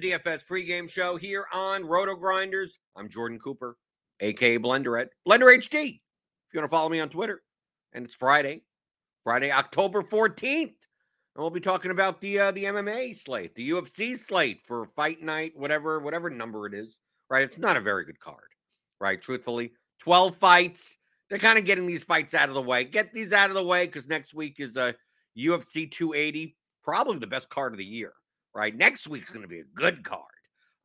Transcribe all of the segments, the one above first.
DFS pregame show here on RotoGrinders. I'm Jordan Cooper, aka Blender at Blender HD. If you want to follow me on Twitter, and it's Friday, Friday, October 14th. And we'll be talking about the uh, the MMA slate, the UFC slate for fight night, whatever, whatever number it is. Right. It's not a very good card, right? Truthfully. 12 fights. They're kind of getting these fights out of the way. Get these out of the way because next week is a UFC 280, probably the best card of the year, right? Next week's going to be a good card.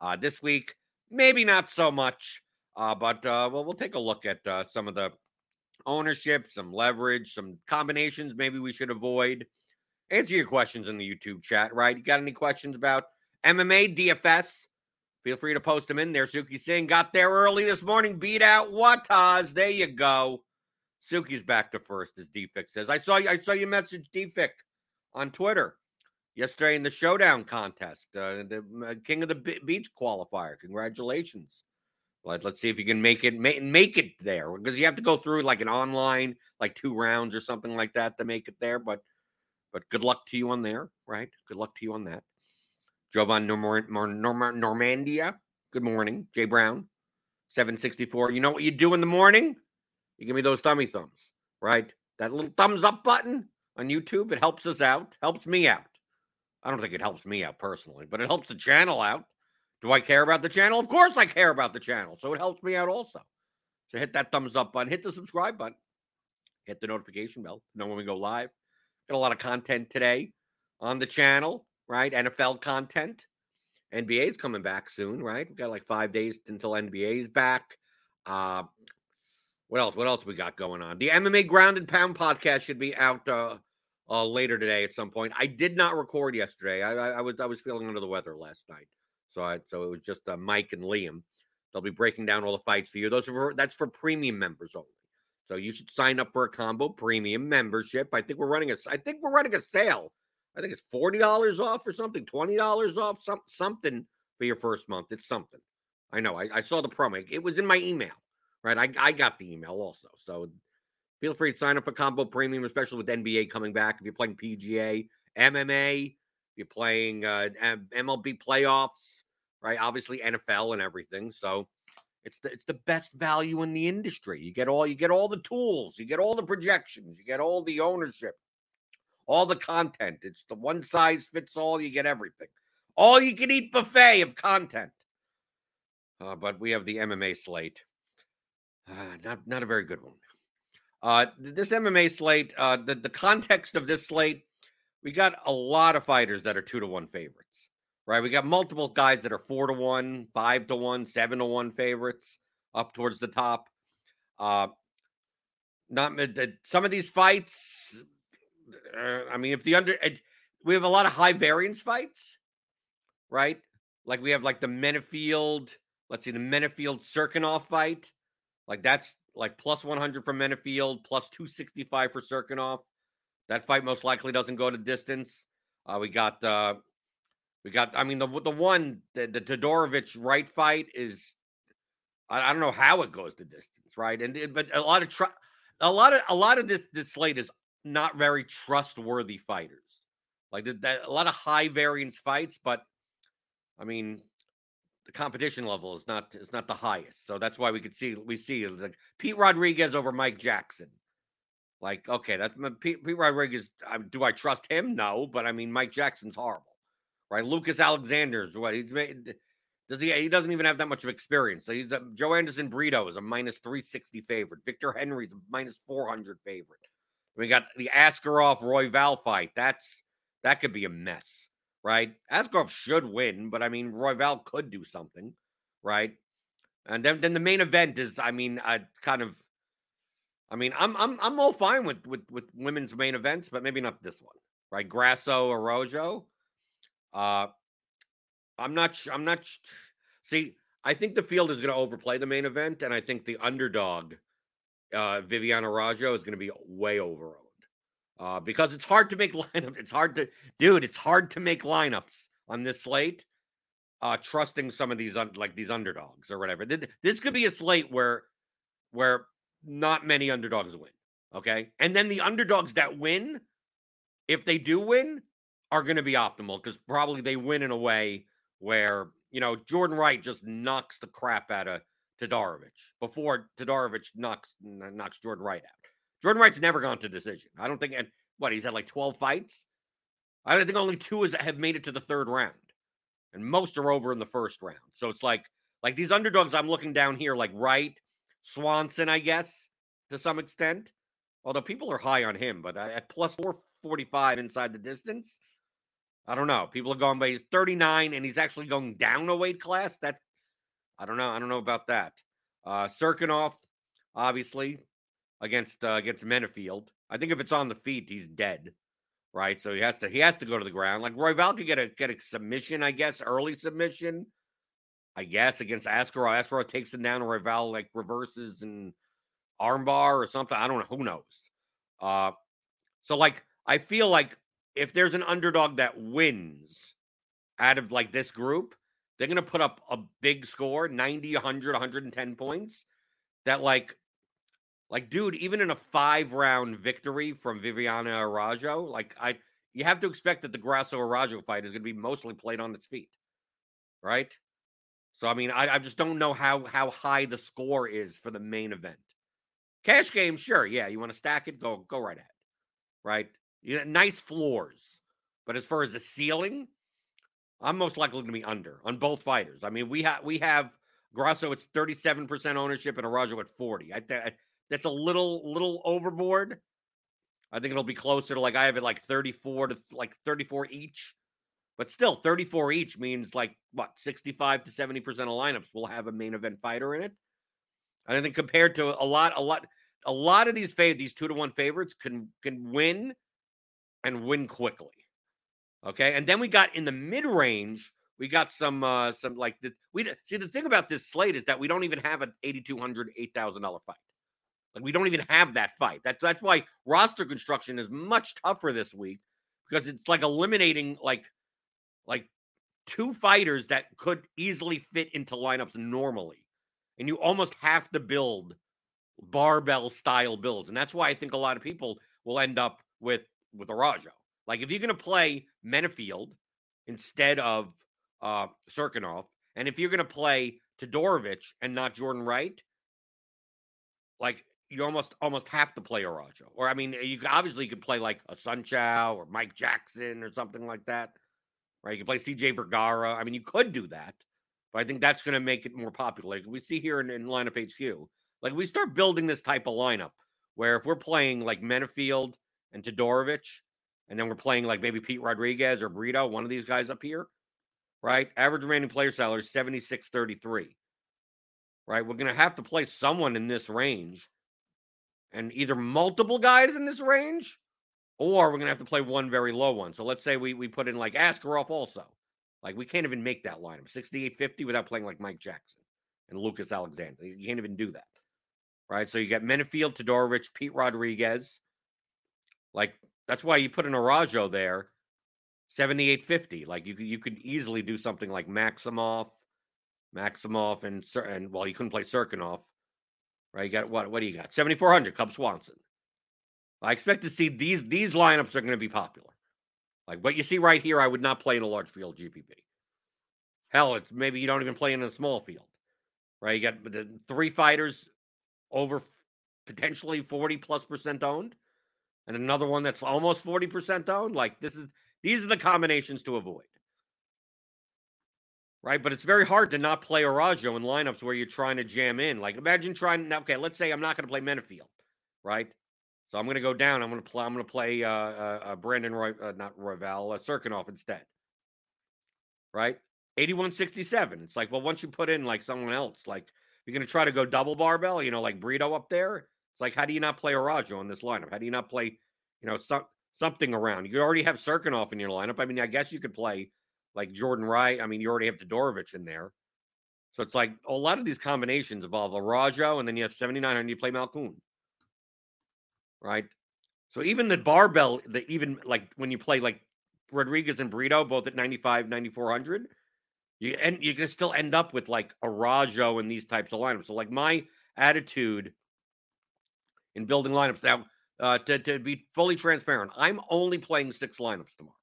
Uh, this week, maybe not so much, uh, but uh, well, we'll take a look at uh, some of the ownership, some leverage, some combinations maybe we should avoid. Answer your questions in the YouTube chat, right? You got any questions about MMA, DFS? Feel free to post them in there. Suki Singh got there early this morning, beat out Wataz. There you go. Suki's back to first, as Defik says. I saw you. I saw you message Defik on Twitter yesterday in the showdown contest, uh, the uh, King of the B- Beach qualifier. Congratulations! Let, let's see if you can make it make, make it there because you have to go through like an online, like two rounds or something like that to make it there. But but good luck to you on there, right? Good luck to you on that. Jovan Normor- Normandia. Good morning, Jay Brown, seven sixty four. You know what you do in the morning? You give me those thummy thumbs, right? That little thumbs up button on YouTube, it helps us out, helps me out. I don't think it helps me out personally, but it helps the channel out. Do I care about the channel? Of course I care about the channel. So it helps me out also. So hit that thumbs up button, hit the subscribe button, hit the notification bell. Know when we go live. Got a lot of content today on the channel, right? NFL content. NBA's coming back soon, right? We've got like five days until NBA's back. Uh, what else? What else we got going on? The MMA Ground and Pound podcast should be out uh, uh, later today at some point. I did not record yesterday. I, I, I was I was feeling under the weather last night, so I so it was just uh, Mike and Liam. They'll be breaking down all the fights for you. Those are for, that's for premium members only. So you should sign up for a combo premium membership. I think we're running a I think we're running a sale. I think it's forty dollars off or something, twenty dollars off, some, something for your first month. It's something. I know. I, I saw the promo. It was in my email right? I, I got the email also. So feel free to sign up for Combo Premium, especially with NBA coming back. If you're playing PGA, MMA, if you're playing uh, MLB playoffs, right? Obviously NFL and everything. So it's the, it's the best value in the industry. You get all you get all the tools, you get all the projections, you get all the ownership, all the content. It's the one size fits all. You get everything. All you can eat buffet of content. Uh, but we have the MMA slate. Uh, not not a very good one. Uh, this MMA slate, uh, the the context of this slate, we got a lot of fighters that are two to one favorites, right? We got multiple guys that are four to one, five to one, seven to one favorites up towards the top. Uh, not some of these fights. Uh, I mean, if the under we have a lot of high variance fights, right? Like we have like the Menifield, let's see, the Menifield Cirkunov fight. Like that's like plus 100 for Menifield, plus 265 for Cirkunov. That fight most likely doesn't go to distance. Uh, we got uh, we got. I mean, the the one the, the Todorovic right fight is. I, I, don't know how it goes to distance, right? And but a lot of tr- a lot of a lot of this this slate is not very trustworthy fighters. Like a lot of high variance fights, but I mean, the competition level is not is not the highest. So that's why we could see we see like Pete Rodriguez over Mike Jackson. Like, okay, that's Pete, Pete Rodriguez. do I trust him? No, but I mean, Mike Jackson's horrible, right? Lucas Alexander's what he's made. Does he? He doesn't even have that much of experience. So he's a, Joanderson Brito is a minus three sixty favorite. Victor Henry's a minus four hundred favorite. We got the Askarov Royval fight. That's that could be a mess right? Askarov should win, but I mean, Royval could do something, right? And then, then the main event is, I mean, I kind of, I mean, I'm I'm I'm all fine with with with women's main events, but maybe not this one, right? Grasso Araujo. Uh, I'm not. I'm not. See, I think the field is going to overplay the main event, and I think the underdog, uh, Viviane Araujo, is going to be way over uh, because it's hard to make lineups. It's hard to, dude. It's hard to make lineups on this slate. Uh, trusting some of these un- like these underdogs or whatever. This could be a slate where where not many underdogs win. Okay, and then the underdogs that win, if they do win, are going to be optimal because probably they win in a way where you know Jordan Wright just knocks the crap out of Todorovic before Todorovic knocks knocks Jordan Wright out. Jordan Wright's never gone to decision. I don't think, and what he's had like 12 fights. I think only two is, have made it to the third round, and most are over in the first round. So it's like, like these underdogs I'm looking down here, like Wright, Swanson, I guess, to some extent. Although people are high on him, but at plus 445 inside the distance, I don't know. People are going by he's 39 and he's actually going down a weight class. That I don't know. I don't know about that. Uh Cirkunov, obviously, against uh, against Menifield. I think if it's on the feet, he's dead. Right, so he has to he has to go to the ground. Like Royval could get a get a submission, I guess, early submission. I guess against Askarov. Askarov takes him down, and Royval like reverses and armbar or something. I don't know. Who knows? Uh, so like I feel like if there's an underdog that wins out of like this group, they're going to put up a big score 90, 100, 110 points that like like, dude, even in a five round victory from Viviane Araujo, like I you have to expect that the Grasso Araujo fight is going to be mostly played on its feet. Right? So I mean, I, I just don't know how how high the score is for the main event. Cash game, sure, yeah. You want to stack it, go go right ahead. Right? You know, nice floors. But as far as the ceiling, I'm most likely to be under on both fighters. I mean, we have we have Grasso it's 37% ownership and Araujo at 40. I, th- that's a little little overboard. I think it'll be closer to like I have it like 34 to like 34 each. But still, 34 each means like what 65 to 70% of lineups will have a main event fighter in it. And I think compared to a lot, a lot, a lot of these fav- these two to one favorites can can win and win quickly. Okay. And then we got in the mid range, we got some uh some like the we see the thing about this slate is that we don't even have an 8200 $8,000 fight. Like we don't even have that fight. That's that's why roster construction is much tougher this week because it's like eliminating like like two fighters that could easily fit into lineups normally. And you almost have to build barbell style builds. And that's why I think a lot of people will end up with with Araujo. Like if you're going to play Menifield instead of uh Cirkunov, and if you're going to play Todorovic and not Jordan Wright, like you almost almost have to play Araujo. Or I mean, eh, you could obviously you could play like a Sun Chow or Mike Jackson or something like that. Right? You could play CJ Vergara. I mean, you could do that, but I think that's going to make it more popular. Like we see here in, in LineupHQ. Like we start building this type of lineup where if we're playing like Menifield and Todorovic, and then we're playing like maybe Pete Rodriguez or Brito, one of these guys up here, right? Average remaining player salary is 76.33. Right? We're going to have to play someone in this range and either multiple guys in this range Or we're gonna have to play one very low one. So let's say we we put in like Askarov also. Like we can't even make that line lineup 6850 without playing like Mike Jackson and Lucas Alexander. You can't even do that. Right. So you got Menifield, Todorovic, Pete Rodriguez. Like that's why you put an Araujo there, 7850. Like you you could easily do something like Maximov, Maximov, and and well, you couldn't play Cirkunov. Right. You got what what do you got? 7400, Cub Swanson. I expect to see these these lineups are going to be popular. Like what you see right here, I would not play in a large field GPP. Hell, it's maybe you don't even play in a small field, right? You got the three fighters over potentially 40 plus percent owned, and another one that's almost 40 percent owned. Like this is these are the combinations to avoid. Right, but it's very hard to not play Araujo in lineups where you're trying to jam in. Like, imagine trying. Okay, let's say I'm not going to play Menifield, right? So I'm going to go down. I'm going to play. I'm going to play uh, uh, Brandon Roy, uh, not Royval, uh, instead. Right, eighty-one sixty-seven. It's like, well, once you put in like someone else, like you're going to try to go double barbell, you know, like Brito up there. It's like, how do you not play Araujo in this lineup? How do you not play, you know, some, something around? You already have Cirkunov in your lineup. I mean, I guess you could play like Jordan Wright. I mean, you already have Todorovic in there. So it's like a lot of these combinations involve Araujo, and then you have 79 and you play Malkoun right? So even the barbell, the even like when you play like Rodriguez and Brito, both at 95, 9400, you and you can still end up with like Araujo and these types of lineups. So like my attitude in building lineups now, uh, to, to be fully transparent, I'm only playing six lineups tomorrow.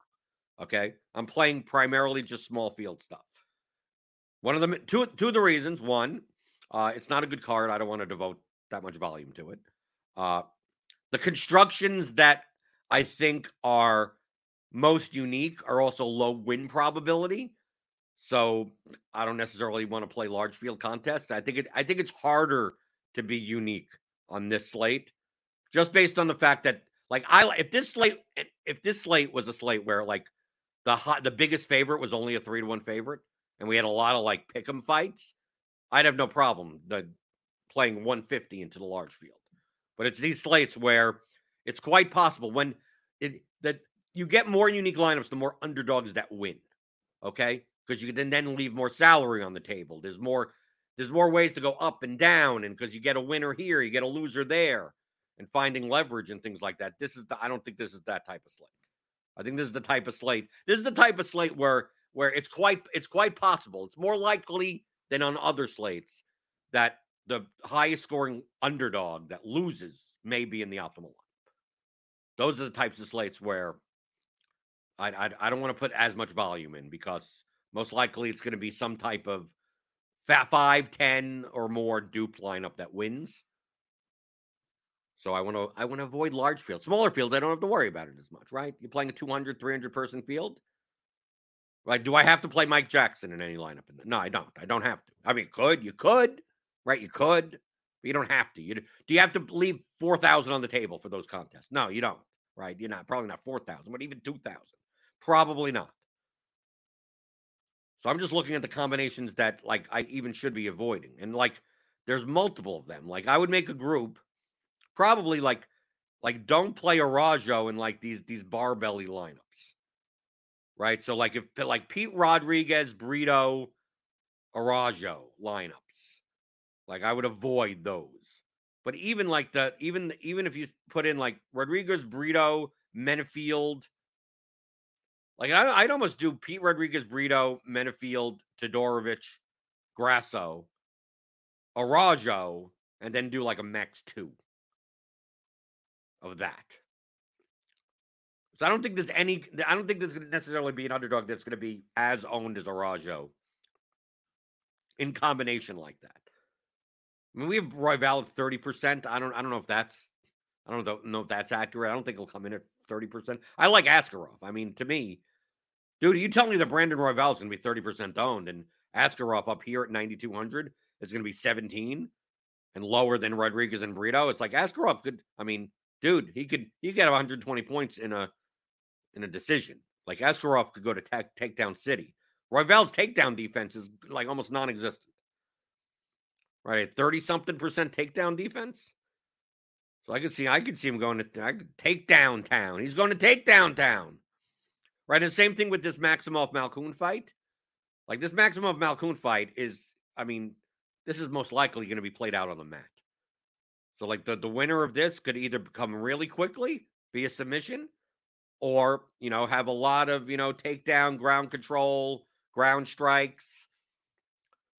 Okay. I'm playing primarily just small field stuff. One of them, two, two of the reasons. One, uh, it's not a good card. I don't want to devote that much volume to it. Uh, the constructions that I think are most unique are also low win probability. So I don't necessarily want to play large field contests. I think it I think it's harder to be unique on this slate just based on the fact that like I if this slate if this slate was a slate where like the hot the biggest favorite was only a 3 to 1 favorite and we had a lot of like pick 'em fights, I'd have no problem the playing 150 into the large field. But it's these slates where it's quite possible when it that you get more unique lineups, the more underdogs that win. Okay, because you can then leave more salary on the table. There's more there's more ways to go up and down, and because you get a winner here, you get a loser there, and finding leverage and things like that. This is the, I don't think this is that type of slate. I think this is the type of slate. This is the type of slate where where it's quite it's quite possible. It's more likely than on other slates that the highest scoring underdog that loses may be in the optimal line. Those are the types of slates where I, I, I don't want to put as much volume in because most likely it's going to be some type of five, 10 or more dupe lineup that wins. So I want to I want to avoid large fields. Smaller fields, I don't have to worry about it as much, right? You're playing a 200, 300 person field. Right? Do I have to play Mike Jackson in any lineup? No, I don't. I don't have to. I mean, could you could, right? You could, but you don't have to. You do you have to leave four thousand on the table for those contests? No, you don't. Right? You're not probably not four thousand, but even two thousand, probably not. So I'm just looking at the combinations that like I even should be avoiding, and like there's multiple of them. Like I would make a group, probably like like don't play Araujo in like these these barbelly lineups, right? So like if like Pete Rodriguez, Brito, Araujo lineups like I would avoid those. But even like the even even if you put in like Rodriguez, Brito, Menifield, like I, I'd almost do Pete Rodriguez, Brito, Menifield, Todorovic, Grasso, Araujo, and then do like a max two of that. So I don't think there's any. I don't think there's going to necessarily be an underdog that's going to be as owned as Araujo in combination like that. I mean, we have Royval at thirty percent. I don't. I don't know if that's. I don't know if that's accurate. I don't think he'll come in at thirty percent. I like Askarov. I mean, to me, dude, you tell me that Brandon Royval is going to be thirty percent owned, and Askarov up here at ninety two hundred is going to be seventeen, and lower than Rodriguez and Brito. It's like Askarov could. I mean, dude, he could. He hundred twenty points in a in a decision. Like Askarov could go to take takedown city. Royval's takedown defense is like almost non-existent right? 30 something percent takedown defense. So I could see I could see him going to I could take downtown. He's going to take downtown. Right. And same thing with this Maximov Malkoun fight. Like this Maximov Malkoun fight is, I mean, this is most likely going to be played out on the mat. So like the, the winner of this could either come really quickly via submission or, you know, have a lot of, you know, takedown, ground control, ground strikes.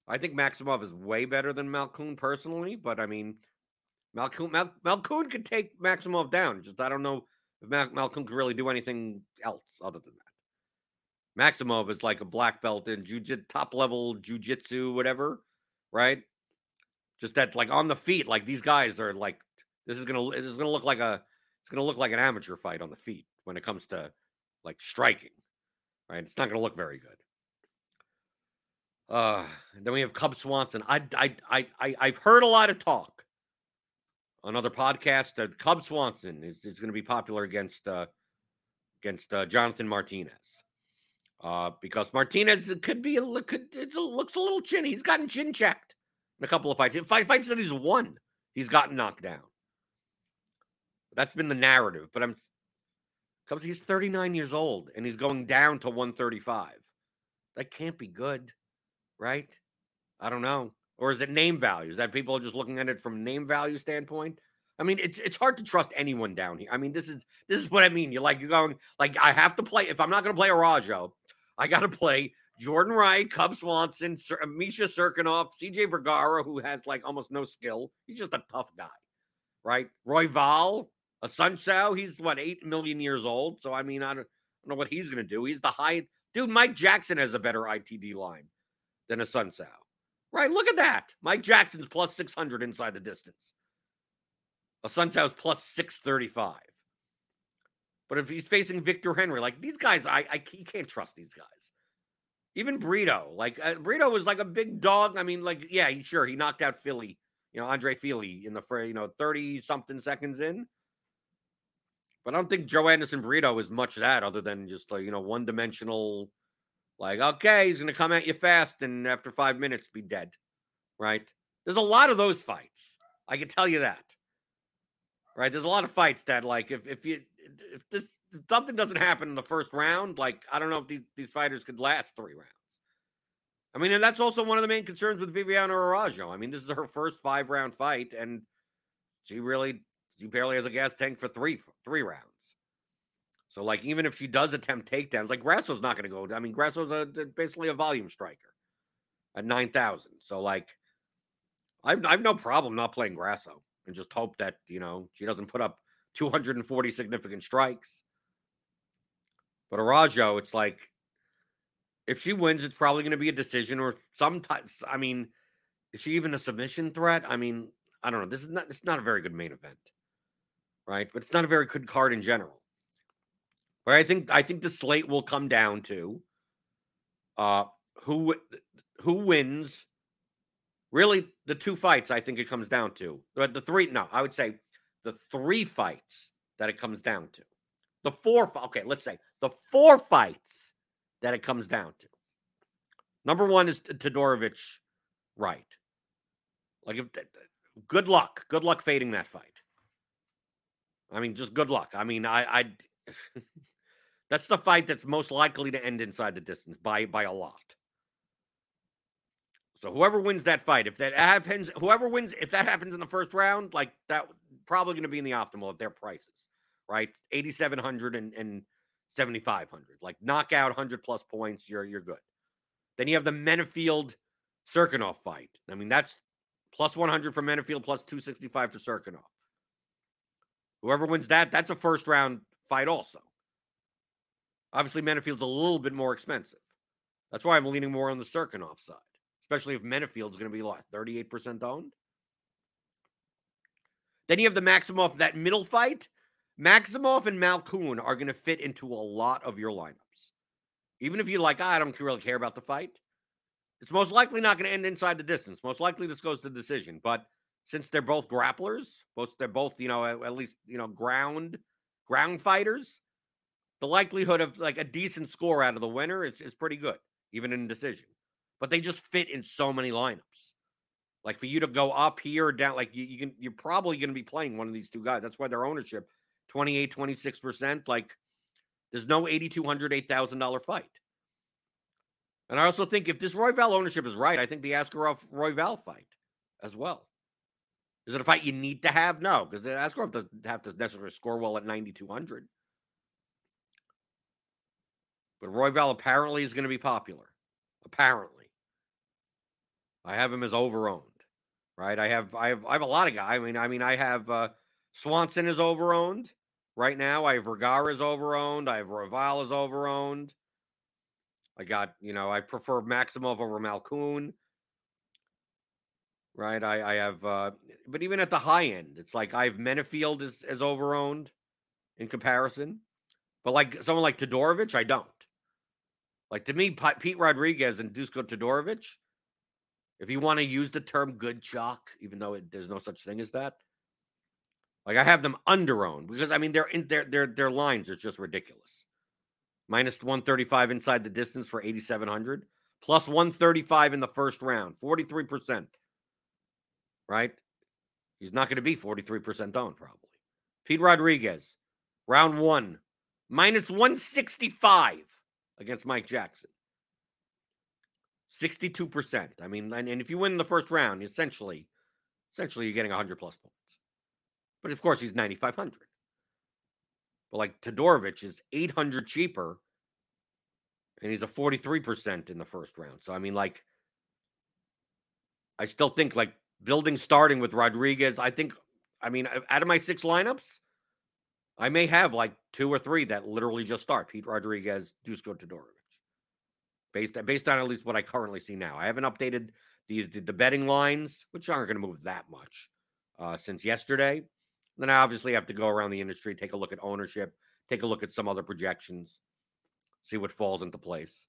I think Maximov is way better than Malkoun personally, but I mean, Malkoun, Mal, Malkoun could take Maximov down. Just I don't know if Mal, Malkoun could really do anything else other than that. Maximov is like a black belt in jiu top level jujitsu, whatever, right? Just that, like on the feet, like these guys are like, this is gonna, this is gonna look like a, it's gonna look like an amateur fight on the feet when it comes to like striking, right? It's not gonna look very good. Uh, then we have Cub Swanson. I, I, I, I, I've heard a lot of talk on other podcasts that Cub Swanson is, is going to be popular against uh, against uh, Jonathan Martinez uh, because Martinez could be could it looks a little chinny. He's gotten chin checked a couple of fights. Five fights that he's won, he's gotten knocked down. That's been the narrative. But I'm comes he's 39 years old and he's going down to 135. That can't be good, right? I don't know. Or is it name values that people are just looking at it from name value standpoint? I mean, it's it's hard to trust anyone down here. I mean, this is this is what I mean. You're like you're going like I have to play if I'm not going to play Araujo, I got to play Jordan Wright, Cub Swanson, Sir, Misha Cirkunov, CJ Vergara, who has like almost no skill. He's just a tough guy, right? Royval, a Assunção, he's what, 8 million years old. So, I mean, I don't, I don't know what he's going to do. He's the high dude. Mike Jackson has a better ITD line than a Assunção, right? Look at that. Mike Jackson's plus 600 inside the distance. A Assunção's plus 635. But if he's facing Victor Henry, like these guys, I, I you can't trust these guys. Even Brito, like uh, Brito was like a big dog. I mean, like yeah, he, sure he knocked out Fili, you know, Andre Fili in the you know thirty something seconds in. But I don't think Joanderson Brito is much that other than just like you know one dimensional. Like okay, he's gonna come at you fast, and after five minutes, be dead. Right? There's a lot of those fights. I can tell you that. Right? There's a lot of fights that like if if you if this if something doesn't happen in the first round, like I don't know if these, these fighters could last three rounds. I mean, and that's also one of the main concerns with Viviane Araujo. I mean, this is her first five round fight, and she really she barely has a gas tank for three three rounds. So, like, even if she does attempt takedowns, like Grasso's not going to go. I mean, Grasso's a, basically a volume striker at nine thousand. So, like, I've I've no problem not playing Grasso and just hope that you know she doesn't put up 240 significant strikes. But Araujo, it's like if she wins, it's probably going to be a decision or sometimes. I mean, is she even a submission threat? I mean, I don't know. This is not. It's not a very good main event, right? But it's not a very good card in general. But I think I think the slate will come down to uh who who wins. Really, the two fights I think it comes down to. But the three, no, I would say the three fights that it comes down to. The four, okay, let's say the four fights that it comes down to. Number one is Todorovic, right? Like, if, good luck, good luck fading that fight. I mean, just good luck. I mean, I, I, that's the fight that's most likely to end inside the distance by by a lot. So whoever wins that fight, if that happens, whoever wins, if that happens in the first round, like that, probably going to be in the optimal of their prices, right? Eighty seven hundred and, and seventy five hundred, like knockout hundred plus points, you're you're good. Then you have the Menifield Cirkunov fight. I mean, that's plus one hundred for Menifield, plus two sixty five for Cirkunov. Whoever wins that, that's a first round fight, also. Obviously, Menifield's a little bit more expensive. That's why I'm leaning more on the Cirkunov side especially if Menifield's going to be like 38% owned. Then you have the Maximov, that middle fight. Maximov and Malkoun are going to fit into a lot of your lineups. Even if you like, ah, I don't really care about the fight, it's most likely not going to end inside the distance. Most likely this goes to decision. But since they're both grapplers, both they're both, you know, at, at least, you know, ground ground fighters, the likelihood of like a decent score out of the winner is, is pretty good, even in decision but they just fit in so many lineups. Like for you to go up here or down, like you, you can, you're probably going to be playing one of these two guys. That's why their ownership 28, 26%. Like there's no $8,200, $8,000 fight. And I also think if this Royval ownership is right, I think the Askarov Royval fight as well. Is it a fight you need to have? No, because Askarov doesn't have to necessarily score well at 9,200. But Royval apparently is going to be popular. Apparently. I have him as overowned. Right? I have I have I have a lot of guys. I mean, I mean, I have uh Swanson is overowned right now. I have Vergara is overowned. I have Royval is overowned. I got, you know, I prefer Maximov over Malkoun. Right. I, I have uh but even at the high end, it's like I have Menifield as, as overowned in comparison. But like someone like Todorovic, I don't. Like to me, Pete Rodriguez and Dusko Todorovic, if you want to use the term good chalk, even though it, there's no such thing as that, like I have them underowned because I mean they're in their their their lines are just ridiculous. Minus 135 inside the distance for 8,700, plus 135 in the first round, 43%. Right? He's not going to be 43% owned, probably. Pete Rodriguez, round one, minus 165 against Mike Jackson. 62%. I mean, and, and if you win the first round, essentially, essentially you're getting 100 plus points. But of course, he's 9,500. But like Todorovic is 800 cheaper, and he's a 43% in the first round. So, I mean, like, I still think like building starting with Rodriguez, I think, I mean, out of my six lineups, I may have like two or three that literally just start Pete Rodriguez, Dusko Todorovic. Based, based on at least what I currently see now. I haven't updated the, the, the betting lines, which aren't going to move that much uh, since yesterday. Then I obviously have to go around the industry, take a look at ownership, take a look at some other projections, see what falls into place.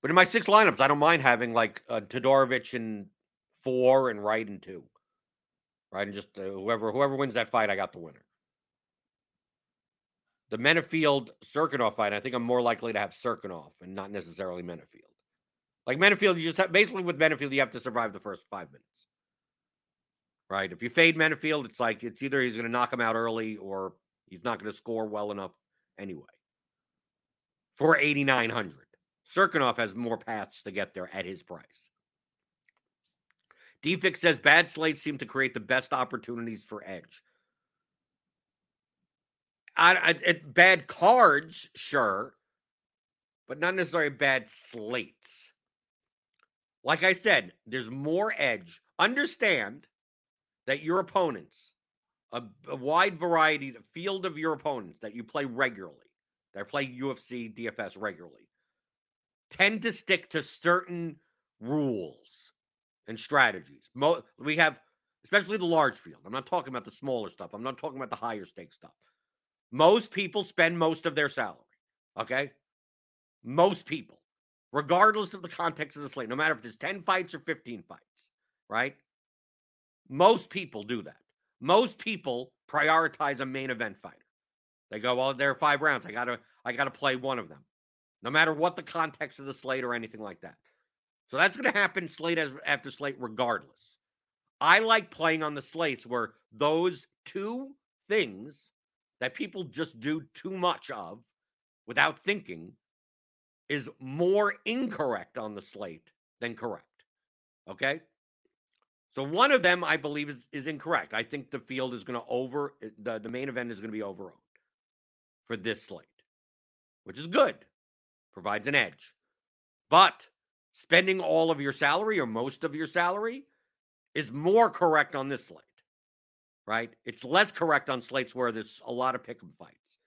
But in my six lineups, I don't mind having like uh, Todorovic in four and Wright in two right? And just uh, whoever whoever wins that fight, I got the winner. The Menifield Cirkunov fight, I think I'm more likely to have Cirkunov and not necessarily Menifield. Like Menifield, you just have, basically with Menifield, you have to survive the first five minutes, right? If you fade Menifield, it's like it's either he's going to knock him out early or he's not going to score well enough anyway. For 8,900, Cirkunov has more paths to get there at his price. Defix says bad slates seem to create the best opportunities for edge. I, I, bad cards, sure, but not necessarily bad slates. Like I said, there's more edge. Understand that your opponents, a, a wide variety, the field of your opponents that you play regularly, that play UFC, DFS regularly, tend to stick to certain rules and strategies. Mo- we have, especially the large field. I'm not talking about the smaller stuff. I'm not talking about the higher stake stuff. Most people spend most of their salary. Okay. Most people, regardless of the context of the slate, no matter if it's 10 fights or 15 fights, right? Most people do that. Most people prioritize a main event fighter. They go, well, there are five rounds. I gotta, I gotta play one of them, no matter what the context of the slate or anything like that. So that's going to happen slate after slate, regardless. I like playing on the slates where those two things that people just do too much of without thinking is more incorrect on the slate than correct. Okay. So one of them, I believe, is, is incorrect. I think the field is going to over eh, the, the main event is going to be overowned for this slate, which is good, provides an edge. But spending all of your salary or most of your salary is more correct on this slate, right? It's less correct on slates where there's a lot of pick'em fights,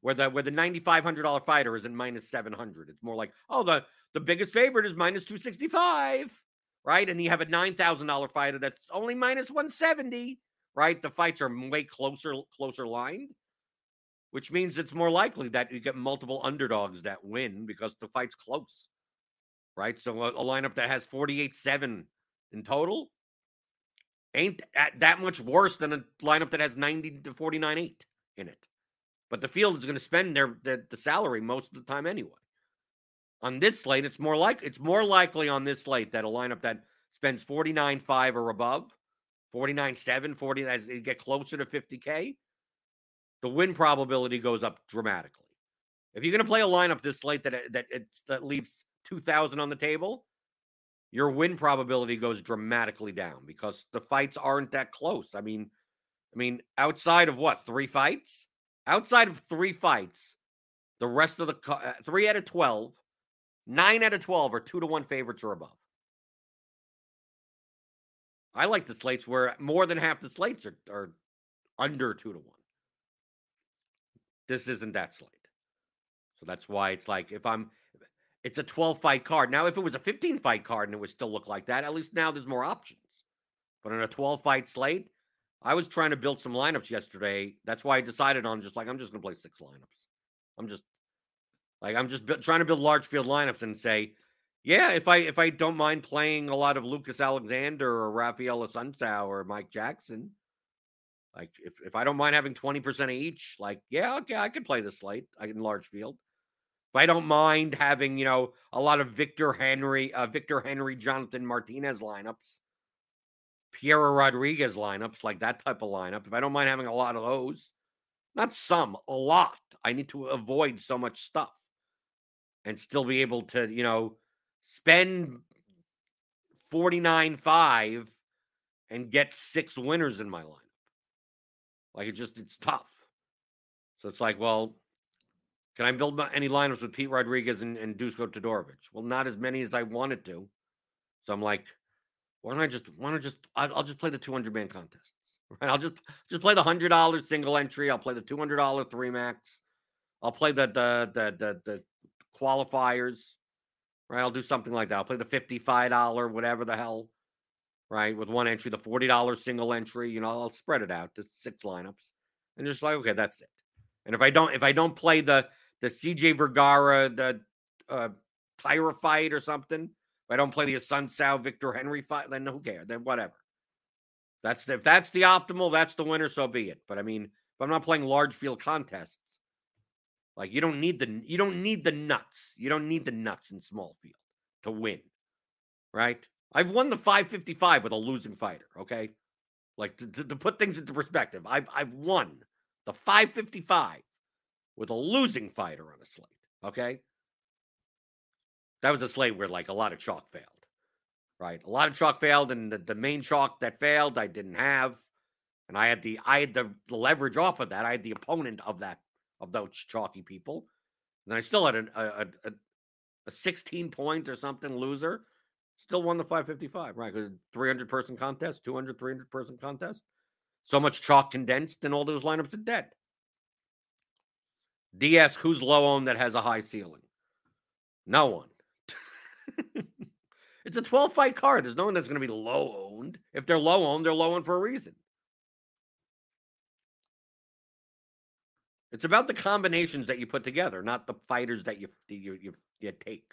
where the where the ninety five hundred dollar fighter is in minus seven hundred. It's more like, oh, the the biggest favorite is minus two sixty five, right? And you have a nine thousand dollar fighter that's only minus one seventy, right? The fights are way closer closer lined. Which means it's more likely that you get multiple underdogs that win because the fight's close right? So a, a lineup that has 48 7 in total ain't that, much worse than a lineup that has 90 to 49 8 in it. But the field is going to spend their, the salary most of the time anyway. On this slate, it's more like it's more likely on this slate that a lineup that spends 49 5 or above, 49.7, 40 as you get closer to 50K, the win probability goes up dramatically. If you're going to play a lineup this late that that that leaves 2000 on the table, your win probability goes dramatically down because the fights aren't that close. I mean, I mean, outside of what three fights? Outside of three fights, the rest of the uh, three out of 12, nine out of 12 are two to one favorites or above. I like the slates where more than half the slates are, are under two to one. This isn't that slate. So that's why it's like if I'm it's a 12 fight card. Now, if it was a 15 fight card and it would still look like that, at least now there's more options. But on a 12 fight slate, I was trying to build some lineups yesterday. That's why I decided on just like I'm just going to play six lineups. I'm just like I'm just trying to build large field lineups and say, yeah, if I if I don't mind playing a lot of Lucas Alexander or Raphael Assunção or Mike Jackson, like if if I don't mind having 20% of each, like yeah, okay, I could play the slate I can large field. I don't mind having, you know, a lot of Victor Henry, uh, Victor Henry, Jonathan Martinez lineups, Piera Rodriguez lineups, like that type of lineup. If I don't mind having a lot of those, not some, a lot. I need to avoid so much stuff and still be able to, you know, spend 49.5 and get six winners in my lineup. Like it just, it's tough. So it's like, well, can I build any lineups with Pete Rodriguez and, and Dusko Todorovic? Well, not as many as I wanted to. So I'm like, why don't I just why don't I just I'll, I'll just play the 200 man contests. Right? I'll just just play the hundred dollar single entry. I'll play the two hundred dollar three max. I'll play the the the the, the qualifiers. Right? I'll do something like that. I'll play the fifty five dollar whatever the hell. Right, with one entry, the forty dollar single entry. You know, I'll spread it out to six lineups, and just like okay, that's it. And if I don't if I don't play the the CJ Vergara, the uh, Taira fight or something. If I don't play the Sun Sal Victor Henry fight, then who cares? Then whatever. That's the, if that's the optimal, that's the winner. So be it. But I mean, if I'm not playing large field contests, like you don't need the you don't need the nuts. You don't need the nuts in small field to win, right? I've won the 555 with a losing fighter. Okay, like to, to, to put things into perspective, I've I've won the 555 with a losing fighter on a slate. Okay. That was a slate where like a lot of chalk failed, right? A lot of chalk failed, and the, the main chalk that failed, I didn't have. And I had the I had the, the leverage off of that. I had the opponent of that of those chalky people. And I still had a, a, a, a 16 point or something loser. Still won the 555, right? Because 300 person contest, 200, 300 person contest. So much chalk condensed, and all those lineups are dead. DS, who's low owned that has a high ceiling? No one. it's a 12 fight card. There's no one that's going to be low owned. If they're low owned, they're low owned for a reason. It's about the combinations that you put together, not the fighters that you you you, you take.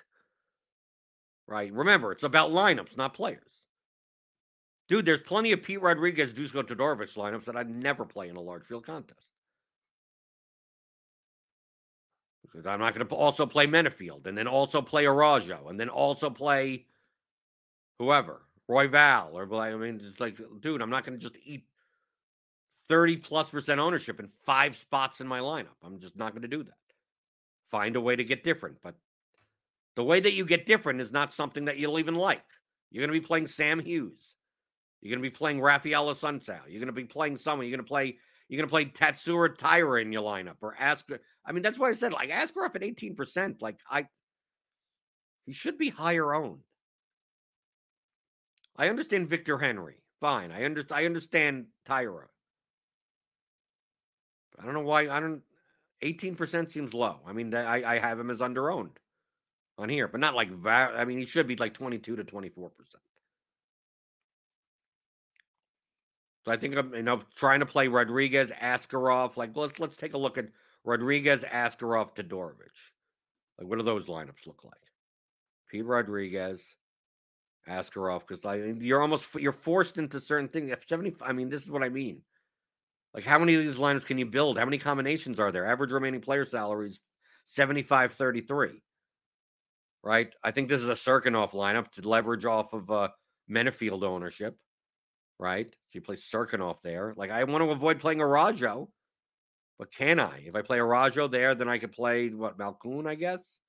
Right? Remember, it's about lineups, not players. Dude, there's plenty of Pete Rodriguez, Dusko Todorovic lineups that I'd never play in a large field contest. I'm not going to also play Menifield and then also play Araujo and then also play whoever, Royval or I mean, it's like, dude, I'm not going to just eat 30 plus percent ownership in five spots in my lineup. I'm just not going to do that. Find a way to get different, but the way that you get different is not something that you'll even like. You're going to be playing Sam Hughes. You're going to be playing Raphael Assunção. You're going to be playing someone. You're going to play you're to play Tatsuro Taira in your lineup or ask. I mean, that's what I said. Like, Askarov at 18%. Like, I, he should be higher owned. I understand Victor Henry. Fine. I understand. I understand Taira. I don't know why. I don't. 18% seems low. I mean, I, I have him as under owned on here, but not like, I mean, he should be like 22 to 24%. So I think I'm, you know, trying to play Rodriguez, Askarov. Like, let's let's take a look at Rodriguez, Askarov, Todorovic. Like, what do those lineups look like? Pete Rodriguez, Askarov, because like you're almost you're forced into certain things. Seventy. I mean, this is what I mean. Like, how many of these lineups can you build? How many combinations are there? Average remaining player salaries 75 33. right? I think this is a Cirkunov lineup to leverage off of uh, Menifield ownership, right? So you play Cirkunov there. Like I want to avoid playing Araujo, but can I? If I play Araujo there, then I could play what Malkoun, I guess.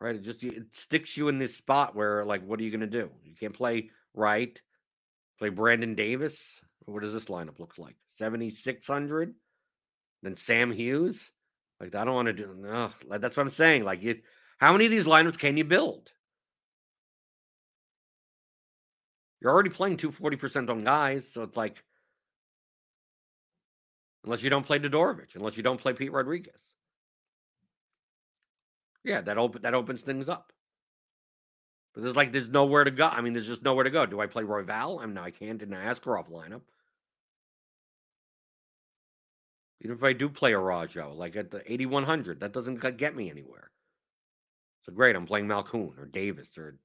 Right? It just it sticks you in this spot where like, what are you gonna do? You can't play right. Play Brandon Davis. What does this lineup look like? 7,600. Then Sam Hughes. Like, I don't want to do. No, that's what I'm saying. Like, you, how many of these lineups can you build? You're already playing 240% on guys. So it's like, unless you don't play Todorovic, unless you don't play Pete Rodriguez. Yeah, that open that opens things up. But there's like there's nowhere to go. I mean, there's just nowhere to go. Do I play Royval? I mean, I can't in an Askarov lineup. Even if I do play Araujo, like at the 8100, that doesn't get me anywhere. So great, I'm playing Malkoun or Davis or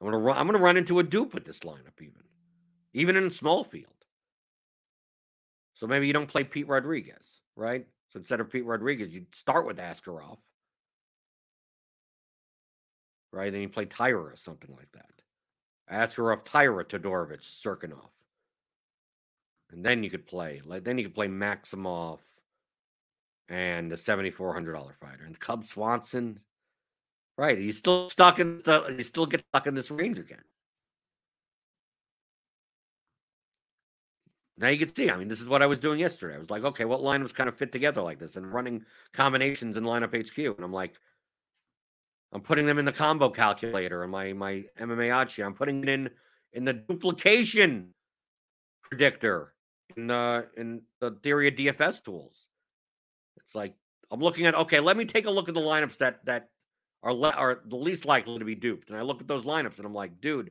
I'm gonna run. I'm gonna run into a dupe with this lineup, even, even in a small field. So maybe you don't play Pete Rodriguez, right? So instead of Pete Rodriguez, you start with Askarov right? Then you play Taira or something like that. Askarov, Taira, Todorovic, Cirkunov. And then you could play, like then you could play Maximov and the $7,400 fighter. And Cub Swanson, right? He's still stuck in the, he still gets stuck in this range again. Now you can see, I mean, this is what I was doing yesterday. I was like, okay, what lineups kind of fit together like this and running combinations in LineupHQ. And I'm like, I'm putting them in the combo calculator and my my MMA sheet. I'm putting it in in the duplication predictor in the in the theory of DFS tools. It's like I'm looking at okay, let me take a look at the lineups that that are le- are the least likely to be duped. And I look at those lineups and I'm like, dude,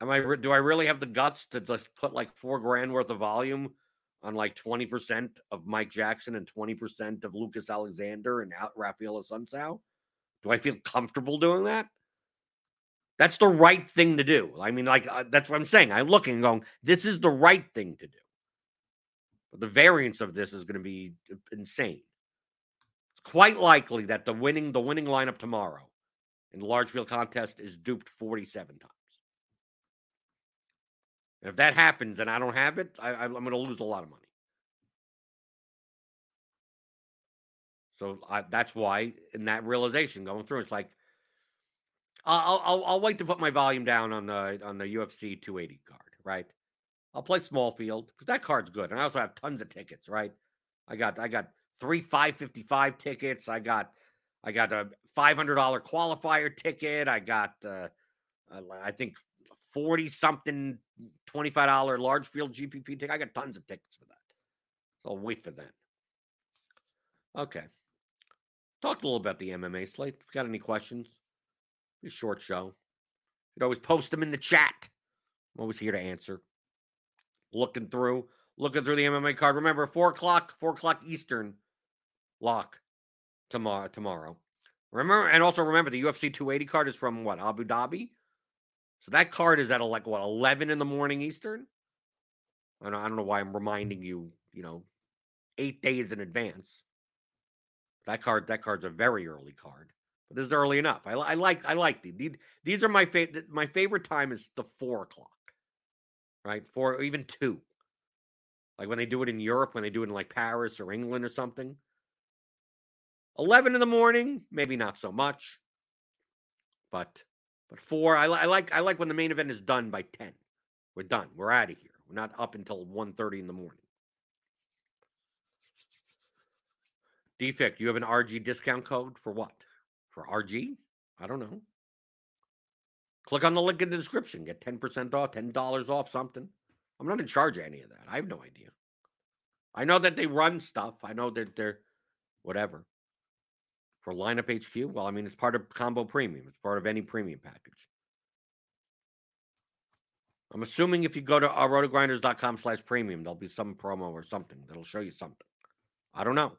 am I re- do I really have the guts to just put like 4 grand worth of volume on like 20% of Mike Jackson and 20% of Lucas Alexander and out Raphael Assunção? Do I feel comfortable doing that? That's the right thing to do. I mean, like, uh, that's what I'm saying. I'm looking going, this is the right thing to do. But the variance of this is going to be uh, insane. Quite likely that the winning the winning lineup tomorrow in the large field contest is duped 47 times. And if that happens and I don't have it, I, am going to lose a lot of money. So I, that's why, in that realization going through, it's like I'll, I'll I'll wait to put my volume down on the on the UFC 280 card, right? I'll play small field because that card's good, and I also have tons of tickets, right? I got I got three 555 tickets. I got I got a five hundred dollar qualifier ticket. I got uh, I think forty something twenty five dollar large field GPP ticket. I got tons of tickets for that. So I'll wait for that. Okay. Talked a little about the MMA slate. If you got any questions, be short show. You could always post them in the chat. I'm always here to answer. Looking through, looking through the MMA card. Remember, four o'clock, four o'clock Eastern lock tomorrow. Tomorrow. Remember, and also remember the UFC 280 card is from what Abu Dhabi. So that card is at like what 11 in the morning Eastern. I don't, I don't know why I'm reminding you. You know, eight days in advance. That card, that card's a very early card, but this is early enough. I, I like, I like these. These are my favorite. My favorite time is the four o'clock, right? Four, even two. Like when they do it in Europe, when they do it in like Paris or England or something. Eleven in the morning, maybe not so much, but but four. I, I like, I like when the main event is done by ten. We're done. We're out of here. We're not up until 1.30 in the morning. Defect, you have an RG discount code for what? For RG? I don't know. Click on the link in the description. Get 10% off, $10 off something. I'm not in charge of any of that. I have no idea. I know that they run stuff. I know that they're whatever. For LineupHQ, well, I mean, it's part of combo premium. It's part of any premium package. I'm assuming if you go to uh, rotogrinders.com slash premium, there'll be some promo or something that'll show you something. I don't know.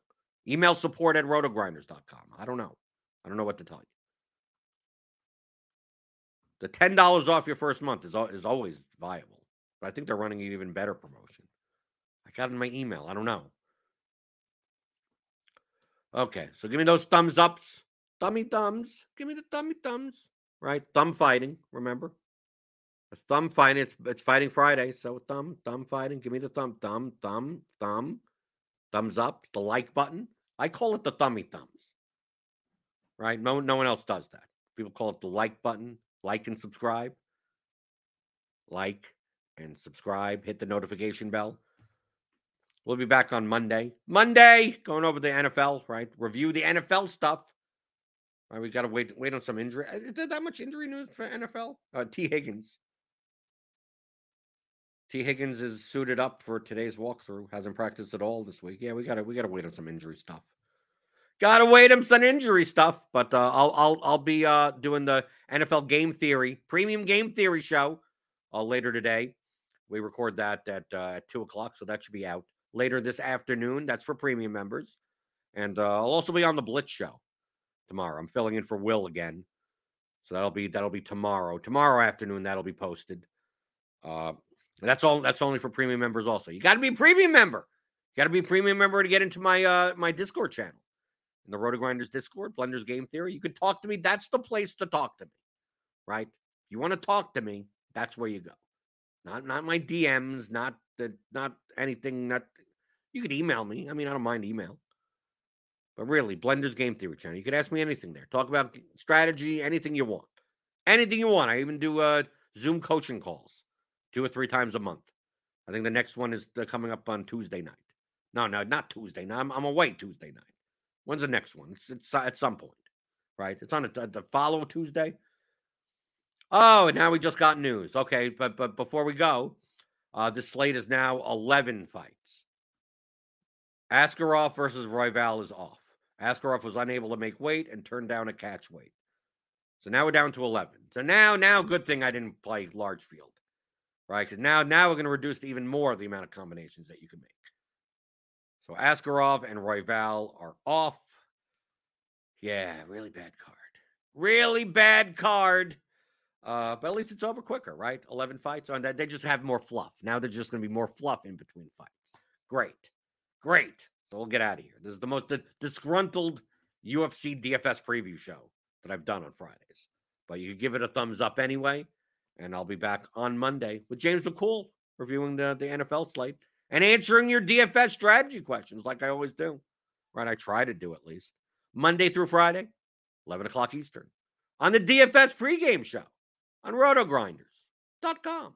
Email support at rotogrinders.com. I don't know. I don't know what to tell you. The $10 off your first month is, is always viable. But I think they're running an even better promotion. I got in my email. I don't know. Okay, so give me those thumbs ups. Thummy thumbs. Give me the thummy thumbs. Right? Thumb fighting, remember? Thumb fighting. It's it's fighting Friday. So thumb, thumb fighting. Give me the thumb, thumb, thumb, thumb, thumbs up, the like button. I call it the thummy thumbs. Right? No, no one else does that. People call it the like button, like and subscribe. Like and subscribe, hit the notification bell. We'll be back on Monday. Monday, going over the NFL, right? Review the NFL stuff. All right, we got to wait wait on some injury. Uh, is there that much injury news for NFL? Uh, Tee Higgins. T. Higgins is suited up for today's walkthrough. Hasn't practiced at all this week. Yeah, we gotta we gotta wait on some injury stuff. Gotta wait on some injury stuff. But uh, I'll I'll I'll be uh, doing the NFL game theory premium game theory show uh, later today. We record that at uh, at two o'clock, so that should be out later this afternoon. That's for premium members. And uh, I'll also be on the Blitz show tomorrow. I'm filling in for Will again. So that'll be that'll be tomorrow. Tomorrow afternoon that'll be posted. Uh that's all that's only for premium members also. You got to be a premium member. You got to be a premium member to get into my uh my Discord channel. In the RotoGrinders Discord, Blenders Game Theory, you can talk to me. That's the place to talk to me. Right? If you want to talk to me, that's where you go. Not not my DMs, not the not anything, not you could email me. I mean, I don't mind email. But really, Blender's Game Theory channel. You could ask me anything there. Talk about strategy, anything you want. Anything you want. I even do uh, Zoom coaching calls two or three times a month. I think the next one is coming up on Tuesday night. No, no, not Tuesday. No, I'm, I'm away Tuesday night. When's the next one? It's, it's at some point, right? It's on a, the follow Tuesday. Oh, and now we just got news. Okay, but but before we go, uh, the slate is now 11 fights. Askarov versus Royval is off. Askarov was unable to make weight and turned down a catch weight. So now we're down to 11. So now, now, good thing I didn't play large field, right? Because now, now we're going to reduce even more the amount of combinations that you can make. So Askarov and Royval are off. Yeah, really bad card. Really bad card. Uh, but at least it's over quicker, right? 11 fights on that. They just have more fluff. Now there's just going to be more fluff in between fights. Great. Great. So we'll get out of here. This is the most disgruntled UFC DFS preview show that I've done on Fridays. But you can give it a thumbs up anyway. And I'll be back on Monday with James McCool reviewing the, the NFL slate and answering your DFS strategy questions like I always do. Right? I try to do at least. Monday through Friday, 11 o'clock Eastern on the DFS pregame show on rotogrinders.com.